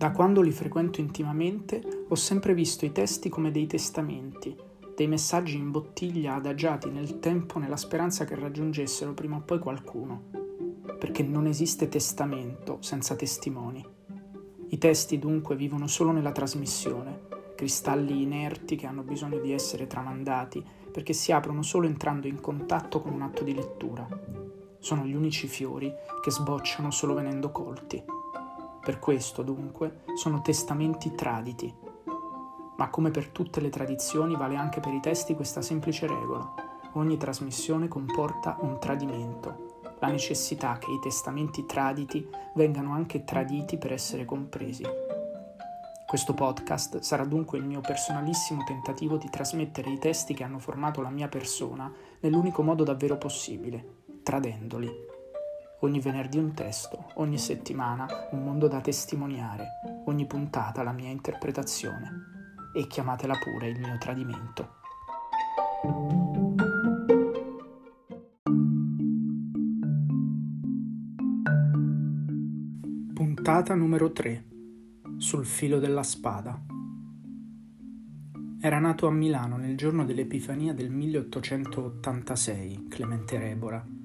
Da quando li frequento intimamente ho sempre visto i testi come dei testamenti, dei messaggi in bottiglia adagiati nel tempo nella speranza che raggiungessero prima o poi qualcuno, perché non esiste testamento senza testimoni. I testi dunque vivono solo nella trasmissione, cristalli inerti che hanno bisogno di essere tramandati perché si aprono solo entrando in contatto con un atto di lettura. Sono gli unici fiori che sbocciano solo venendo colti. Per questo, dunque, sono testamenti traditi. Ma come per tutte le tradizioni vale anche per i testi questa semplice regola. Ogni trasmissione comporta un tradimento, la necessità che i testamenti traditi vengano anche traditi per essere compresi. Questo podcast sarà dunque il mio personalissimo tentativo di trasmettere i testi che hanno formato la mia persona nell'unico modo davvero possibile, tradendoli. Ogni venerdì un testo, ogni settimana un mondo da testimoniare, ogni puntata la mia interpretazione. E chiamatela pure il mio tradimento. Puntata numero 3. Sul filo della spada. Era nato a Milano nel giorno dell'Epifania del 1886, Clemente Rebora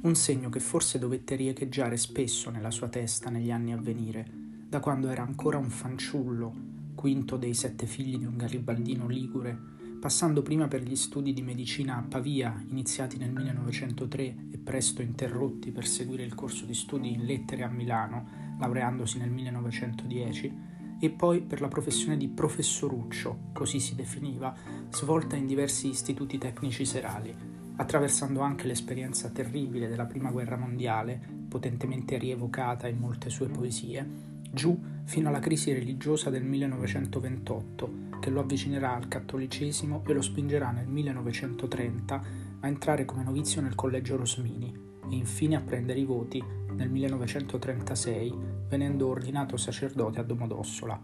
un segno che forse dovette riecheggiare spesso nella sua testa negli anni a venire, da quando era ancora un fanciullo, quinto dei sette figli di un garibaldino ligure, passando prima per gli studi di medicina a Pavia, iniziati nel 1903 e presto interrotti per seguire il corso di studi in lettere a Milano, laureandosi nel 1910, e poi per la professione di professoruccio, così si definiva, svolta in diversi istituti tecnici serali attraversando anche l'esperienza terribile della Prima Guerra Mondiale, potentemente rievocata in molte sue poesie, giù fino alla crisi religiosa del 1928, che lo avvicinerà al cattolicesimo e lo spingerà nel 1930 a entrare come novizio nel collegio Rosmini e infine a prendere i voti nel 1936, venendo ordinato sacerdote a Domodossola.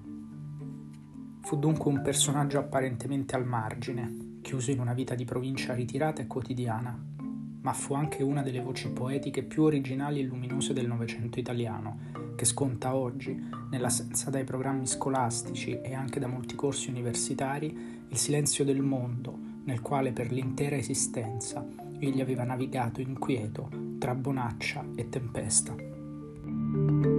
Fu dunque un personaggio apparentemente al margine, chiuso in una vita di provincia ritirata e quotidiana, ma fu anche una delle voci poetiche più originali e luminose del Novecento italiano, che sconta oggi, nell'assenza dai programmi scolastici e anche da molti corsi universitari, il silenzio del mondo, nel quale per l'intera esistenza egli aveva navigato inquieto tra bonaccia e tempesta.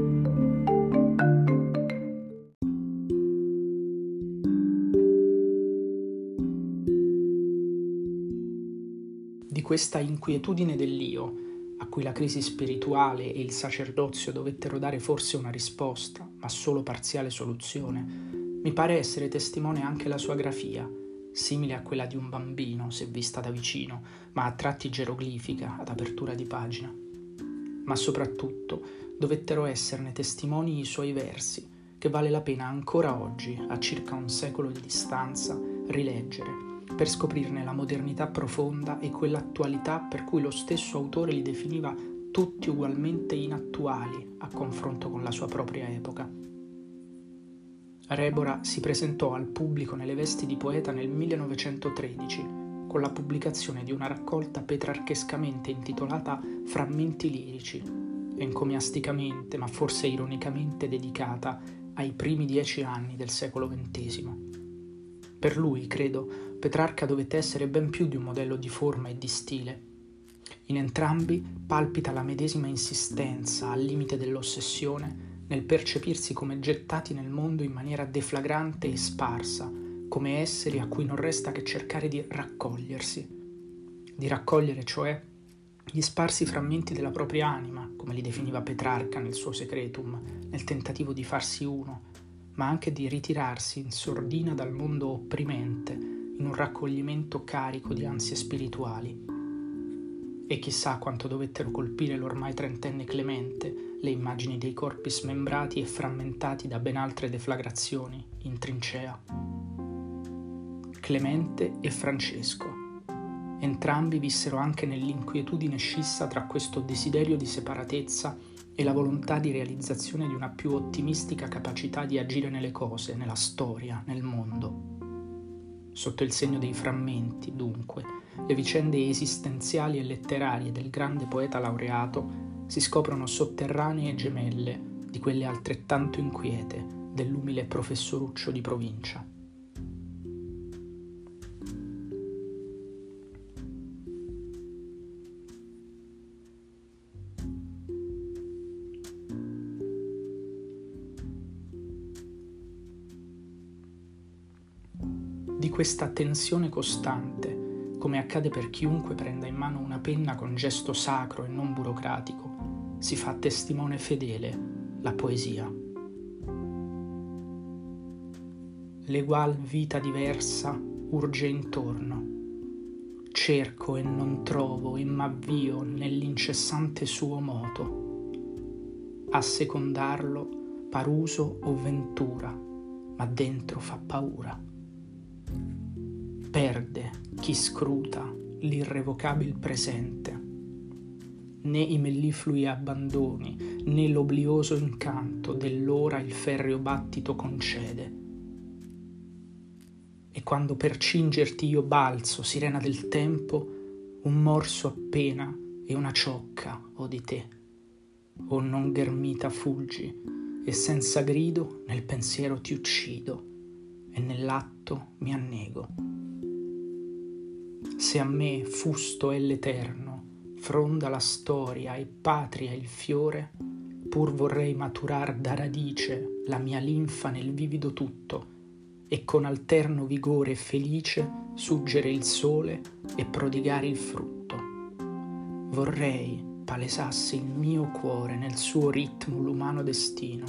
Questa inquietudine dell'io, a cui la crisi spirituale e il sacerdozio dovettero dare forse una risposta, ma solo parziale soluzione, mi pare essere testimone anche la sua grafia, simile a quella di un bambino se vista da vicino, ma a tratti geroglifica ad apertura di pagina. Ma soprattutto dovettero esserne testimoni i suoi versi, che vale la pena ancora oggi, a circa un secolo di distanza, rileggere per scoprirne la modernità profonda e quell'attualità per cui lo stesso autore li definiva tutti ugualmente inattuali a confronto con la sua propria epoca. Rebora si presentò al pubblico nelle vesti di poeta nel 1913 con la pubblicazione di una raccolta petrarchescamente intitolata Frammenti lirici, encomiasticamente ma forse ironicamente dedicata ai primi dieci anni del secolo XX. Per lui, credo, Petrarca dovette essere ben più di un modello di forma e di stile. In entrambi palpita la medesima insistenza, al limite dell'ossessione, nel percepirsi come gettati nel mondo in maniera deflagrante e sparsa, come esseri a cui non resta che cercare di raccogliersi. Di raccogliere, cioè, gli sparsi frammenti della propria anima, come li definiva Petrarca nel suo Secretum, nel tentativo di farsi uno, ma anche di ritirarsi in sordina dal mondo opprimente, in un raccoglimento carico di ansie spirituali. E chissà quanto dovettero colpire l'ormai trentenne Clemente le immagini dei corpi smembrati e frammentati da ben altre deflagrazioni in trincea. Clemente e Francesco. Entrambi vissero anche nell'inquietudine scissa tra questo desiderio di separatezza e la volontà di realizzazione di una più ottimistica capacità di agire nelle cose, nella storia, nel mondo. Sotto il segno dei frammenti, dunque, le vicende esistenziali e letterarie del grande poeta laureato si scoprono sotterranee e gemelle di quelle altrettanto inquiete, dell'umile professoruccio di provincia. Questa tensione costante, come accade per chiunque prenda in mano una penna con gesto sacro e non burocratico, si fa testimone fedele la poesia. L'egual vita diversa urge intorno. Cerco e non trovo e m'avvio nell'incessante suo moto. A secondarlo paruso o ventura, ma dentro fa paura perde chi scruta l'irrevocabil presente. Né i melliflui abbandoni, né l'oblioso incanto dell'ora il ferreo battito concede. E quando per cingerti io balzo, sirena del tempo, un morso appena e una ciocca ho di te. O non ghermita fuggi, e senza grido nel pensiero ti uccido, e nell'atto mi annego se a me fusto è l'eterno, fronda la storia e patria il fiore, pur vorrei maturar da radice la mia linfa nel vivido tutto e con alterno vigore felice suggere il sole e prodigare il frutto. Vorrei palesasse il mio cuore nel suo ritmo l'umano destino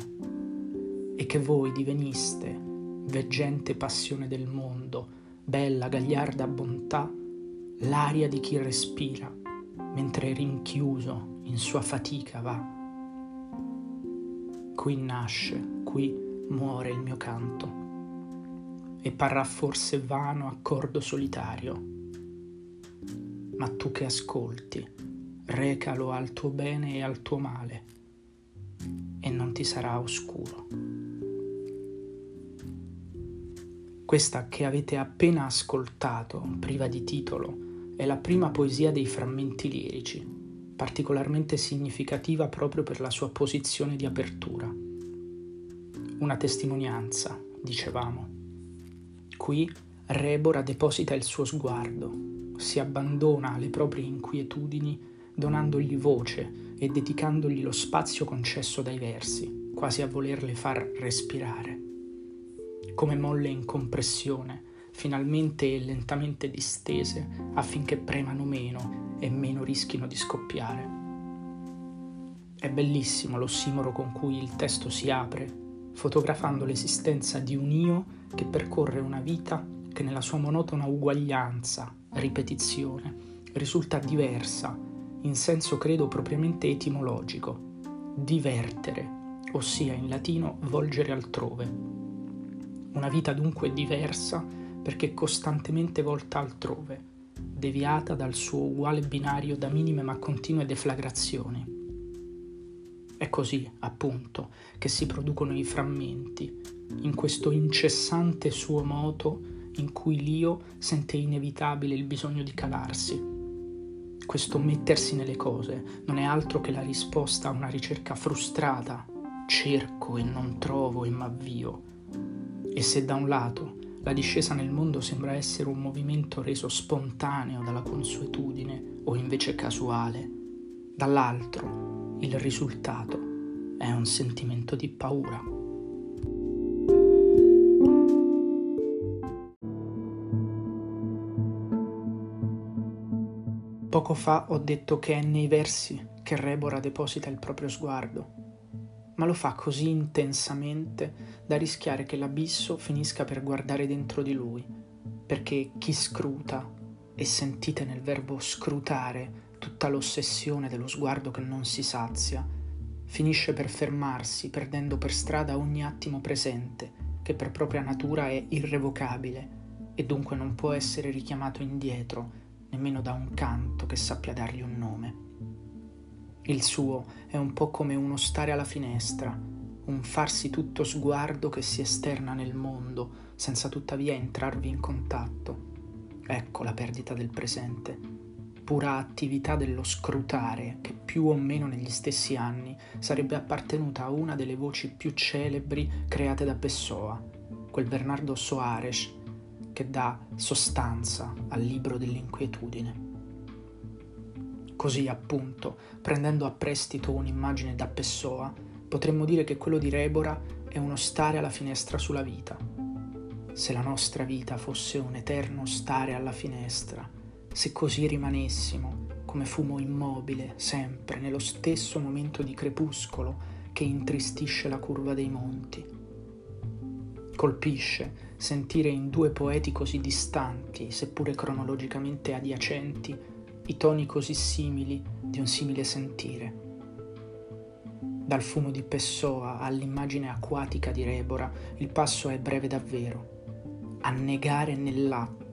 e che voi diveniste, veggente passione del mondo, bella gagliarda bontà, l'aria di chi respira, mentre rinchiuso in sua fatica va. Qui nasce, qui muore il mio canto, e parrà forse vano accordo solitario. Ma tu che ascolti, recalo al tuo bene e al tuo male, e non ti sarà oscuro. Questa che avete appena ascoltato, priva di titolo, è la prima poesia dei frammenti lirici, particolarmente significativa proprio per la sua posizione di apertura. Una testimonianza, dicevamo. Qui Rebora deposita il suo sguardo, si abbandona alle proprie inquietudini, donandogli voce e dedicandogli lo spazio concesso dai versi, quasi a volerle far respirare. Come molle in compressione, finalmente e lentamente distese affinché premano meno e meno rischino di scoppiare. È bellissimo l'ossimoro con cui il testo si apre, fotografando l'esistenza di un io che percorre una vita che nella sua monotona uguaglianza, ripetizione, risulta diversa, in senso credo propriamente etimologico, divertere, ossia in latino volgere altrove. Una vita dunque diversa perché costantemente volta altrove, deviata dal suo uguale binario da minime ma continue deflagrazioni. È così, appunto, che si producono i frammenti, in questo incessante suo moto in cui l'io sente inevitabile il bisogno di calarsi. Questo mettersi nelle cose non è altro che la risposta a una ricerca frustrata. Cerco e non trovo e m'avvio. E se da un lato la discesa nel mondo sembra essere un movimento reso spontaneo dalla consuetudine o invece casuale. Dall'altro, il risultato è un sentimento di paura. Poco fa ho detto che è nei versi che Rebora deposita il proprio sguardo ma lo fa così intensamente da rischiare che l'abisso finisca per guardare dentro di lui, perché chi scruta, e sentite nel verbo scrutare tutta l'ossessione dello sguardo che non si sazia, finisce per fermarsi, perdendo per strada ogni attimo presente, che per propria natura è irrevocabile e dunque non può essere richiamato indietro nemmeno da un canto che sappia dargli un nome. Il suo è un po' come uno stare alla finestra, un farsi tutto sguardo che si esterna nel mondo, senza tuttavia entrarvi in contatto. Ecco la perdita del presente. pura attività dello scrutare che più o meno negli stessi anni sarebbe appartenuta a una delle voci più celebri create da Pessoa, quel Bernardo Soares che dà sostanza al libro dell'inquietudine. Così, appunto, prendendo a prestito un'immagine da Pessoa, potremmo dire che quello di Rebora è uno stare alla finestra sulla vita. Se la nostra vita fosse un eterno stare alla finestra, se così rimanessimo come fumo immobile sempre nello stesso momento di crepuscolo che intristisce la curva dei monti. Colpisce sentire in due poeti così distanti, seppure cronologicamente adiacenti, i toni così simili di un simile sentire. Dal fumo di Pessoa all'immagine acquatica di Rebora, il passo è breve davvero. Annegare nell'atto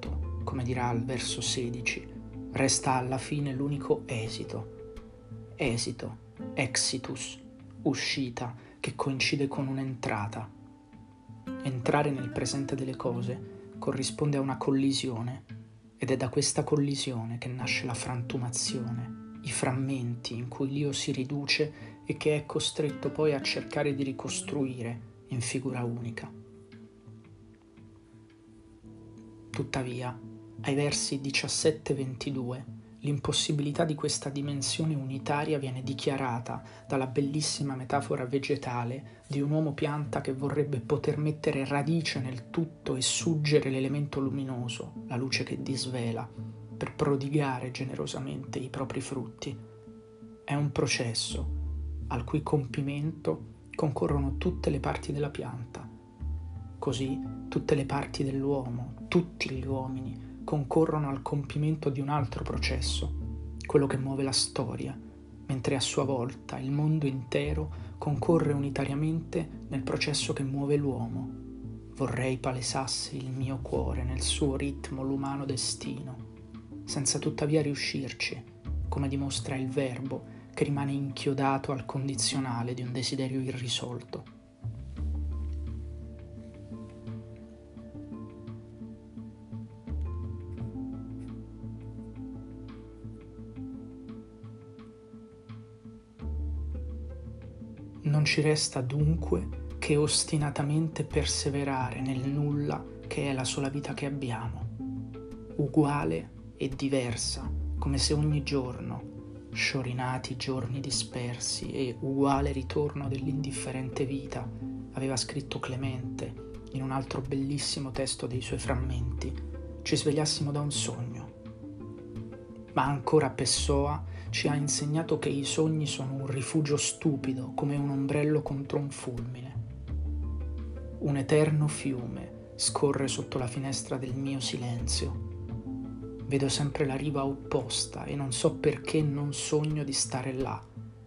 come dirà al verso 16, resta alla fine l'unico esito. Esito, exitus, uscita, che coincide con un'entrata. Entrare nel presente delle cose corrisponde a una collisione ed è da questa collisione che nasce la frantumazione, i frammenti in cui l'io si riduce e che è costretto poi a cercare di ricostruire in figura unica. Tuttavia, ai versi 17-22 l'impossibilità di questa dimensione unitaria viene dichiarata dalla bellissima metafora vegetale di un uomo pianta che vorrebbe poter mettere radice nel tutto e suggere l'elemento luminoso, la luce che disvela, per prodigare generosamente i propri frutti. È un processo al cui compimento concorrono tutte le parti della pianta. Così tutte le parti dell'uomo, tutti gli uomini, concorrono al compimento di un altro processo, quello che muove la storia, mentre a sua volta il mondo intero concorre unitariamente nel processo che muove l'uomo. Vorrei palesasse il mio cuore nel suo ritmo l'umano destino, senza tuttavia riuscirci, come dimostra il verbo che rimane inchiodato al condizionale di un desiderio irrisolto. Non ci resta dunque che ostinatamente perseverare nel nulla che è la sola vita che abbiamo, uguale e diversa, come se ogni giorno, sciorinati giorni dispersi e uguale ritorno dell'indifferente vita, aveva scritto Clemente in un altro bellissimo testo dei suoi frammenti, ci svegliassimo da un sogno. Ma ancora Pessoa ci ha insegnato che i sogni sono un rifugio stupido come un ombrello contro un fulmine. Un eterno fiume scorre sotto la finestra del mio silenzio. Vedo sempre la riva opposta e non so perché non sogno di stare là,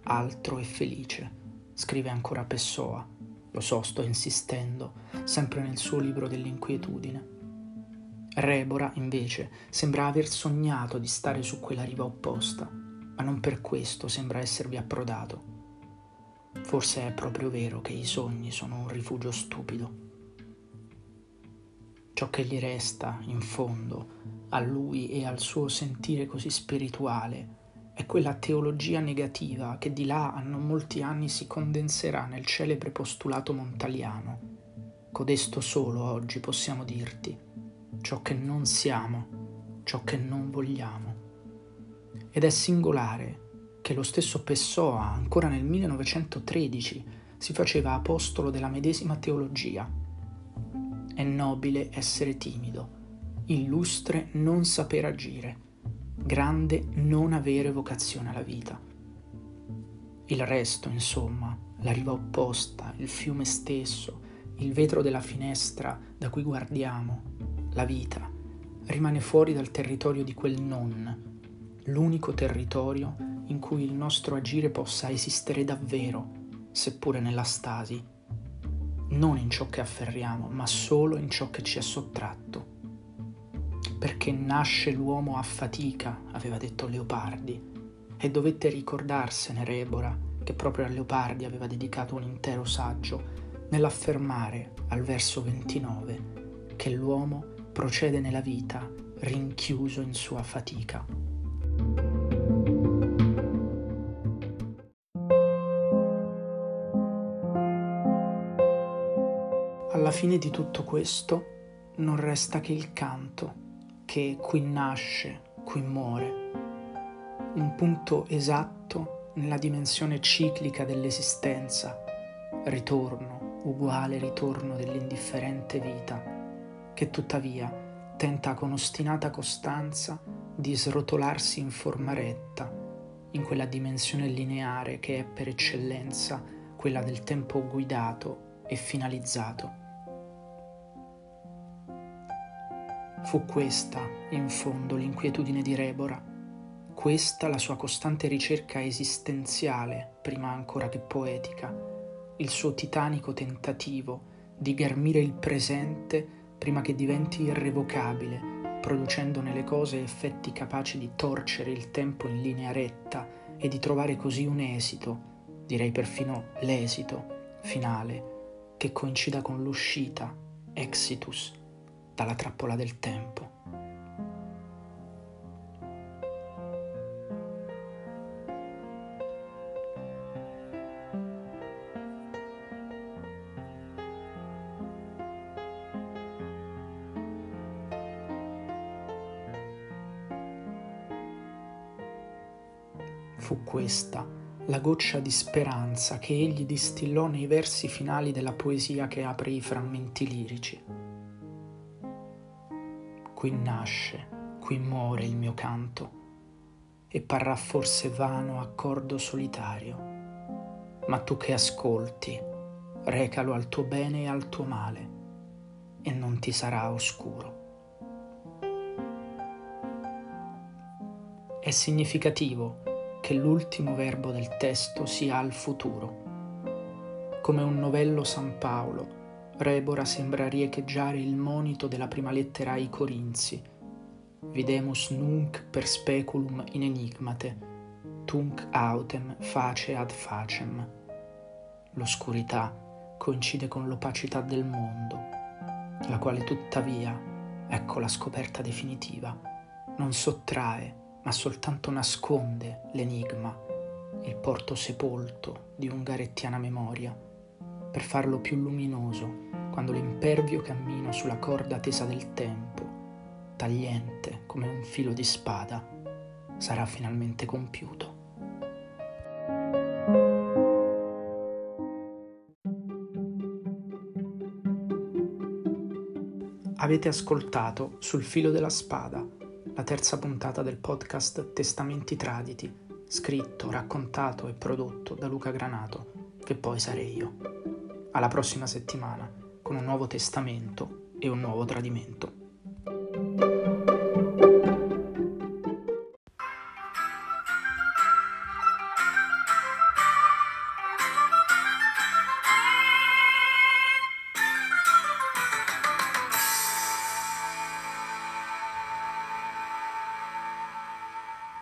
altro e felice, scrive ancora Pessoa. Lo so, sto insistendo, sempre nel suo libro dell'inquietudine. Rebora, invece, sembra aver sognato di stare su quella riva opposta ma non per questo sembra esservi approdato. Forse è proprio vero che i sogni sono un rifugio stupido. Ciò che gli resta, in fondo, a lui e al suo sentire così spirituale, è quella teologia negativa che di là a non molti anni si condenserà nel celebre postulato montaliano. Codesto solo oggi possiamo dirti ciò che non siamo, ciò che non vogliamo. Ed è singolare che lo stesso Pessoa, ancora nel 1913, si faceva apostolo della medesima teologia. È nobile essere timido, illustre non saper agire, grande non avere vocazione alla vita. Il resto, insomma, la riva opposta, il fiume stesso, il vetro della finestra da cui guardiamo, la vita, rimane fuori dal territorio di quel non l'unico territorio in cui il nostro agire possa esistere davvero, seppure nella stasi, non in ciò che afferriamo, ma solo in ciò che ci è sottratto. Perché nasce l'uomo a fatica, aveva detto Leopardi, e dovette ricordarsene Rebora, che proprio a Leopardi aveva dedicato un intero saggio, nell'affermare al verso 29 che l'uomo procede nella vita rinchiuso in sua fatica. Fine di tutto questo non resta che il canto che qui nasce, qui muore, un punto esatto nella dimensione ciclica dell'esistenza, ritorno, uguale ritorno dell'indifferente vita, che tuttavia tenta con ostinata costanza di srotolarsi in forma retta, in quella dimensione lineare che è per eccellenza quella del tempo guidato e finalizzato. Fu questa, in fondo, l'inquietudine di Rebora, questa la sua costante ricerca esistenziale, prima ancora che poetica, il suo titanico tentativo di garmire il presente prima che diventi irrevocabile, producendo nelle cose effetti capaci di torcere il tempo in linea retta e di trovare così un esito, direi perfino l'esito, finale, che coincida con l'uscita, exitus, dalla trappola del tempo. Fu questa la goccia di speranza che egli distillò nei versi finali della poesia che apre i frammenti lirici qui nasce, qui muore il mio canto, e parrà forse vano accordo solitario. Ma tu che ascolti, recalo al tuo bene e al tuo male, e non ti sarà oscuro. È significativo che l'ultimo verbo del testo sia al futuro. Come un novello San Paolo, Rebora sembra riecheggiare il monito della prima lettera ai Corinzi. Videmus nunc per speculum in enigmate, tunc autem face ad facem. L'oscurità coincide con l'opacità del mondo, la quale tuttavia, ecco la scoperta definitiva, non sottrae, ma soltanto nasconde l'enigma, il porto sepolto di ungarettiana memoria per farlo più luminoso quando l'impervio cammino sulla corda tesa del tempo, tagliente come un filo di spada, sarà finalmente compiuto. Avete ascoltato Sul filo della spada, la terza puntata del podcast Testamenti Traditi, scritto, raccontato e prodotto da Luca Granato, che poi sarei io alla prossima settimana con un nuovo testamento e un nuovo tradimento.